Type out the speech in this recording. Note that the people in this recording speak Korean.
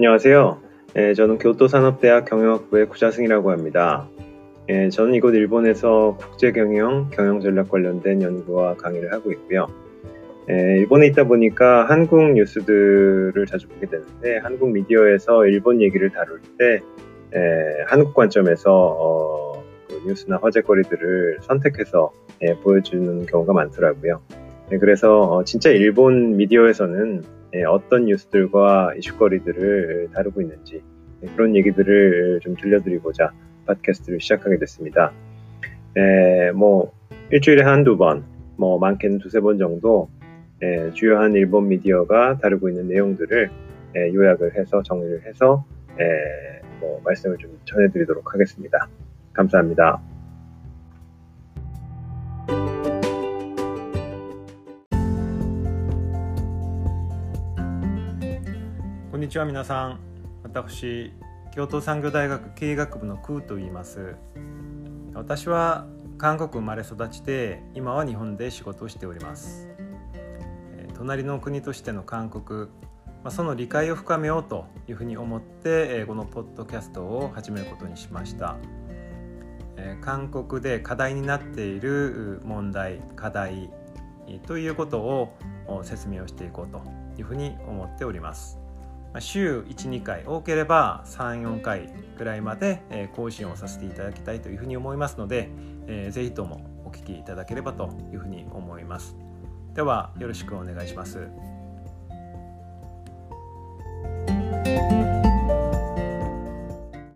안녕하세요. 예, 저는 교토산업대학 경영학부의 구자승이라고 합니다. 예, 저는 이곳 일본에서 국제경영, 경영전략 관련된 연구와 강의를 하고 있고요. 예, 일본에 있다 보니까 한국 뉴스들을 자주 보게 되는데 한국 미디어에서 일본 얘기를 다룰 때 예, 한국 관점에서 어, 그 뉴스나 화제거리들을 선택해서 예, 보여주는 경우가 많더라고요. 예, 그래서 어, 진짜 일본 미디어에서는 예, 어떤 뉴스들과 이슈거리들을 다루고 있는지 예, 그런 얘기들을 좀 들려드리고자 팟캐스트를 시작하게 됐습니다. 에, 뭐 일주일에 한두 번, 뭐 많게는 두세 번 정도 에, 주요한 일본 미디어가 다루고 있는 내용들을 에, 요약을 해서 정리를 해서 에, 뭐 말씀을 좀 전해드리도록 하겠습니다. 감사합니다. んにちは皆さん。私京都産業大学経営学部のクーと言います。私は韓国生まれ育ちで今は日本で仕事をしております。隣の国としての韓国その理解を深めようというふうに思ってこのポッドキャストを始めることにしました。韓国で課題になっている問題課題ということを説明をしていこうというふうに思っております。週12回多ければ34回くらいまで更新をさせていただきたいというふうに思いますので、是非、ともお聴きいただければというふうに思います。ではよろしくお願いします。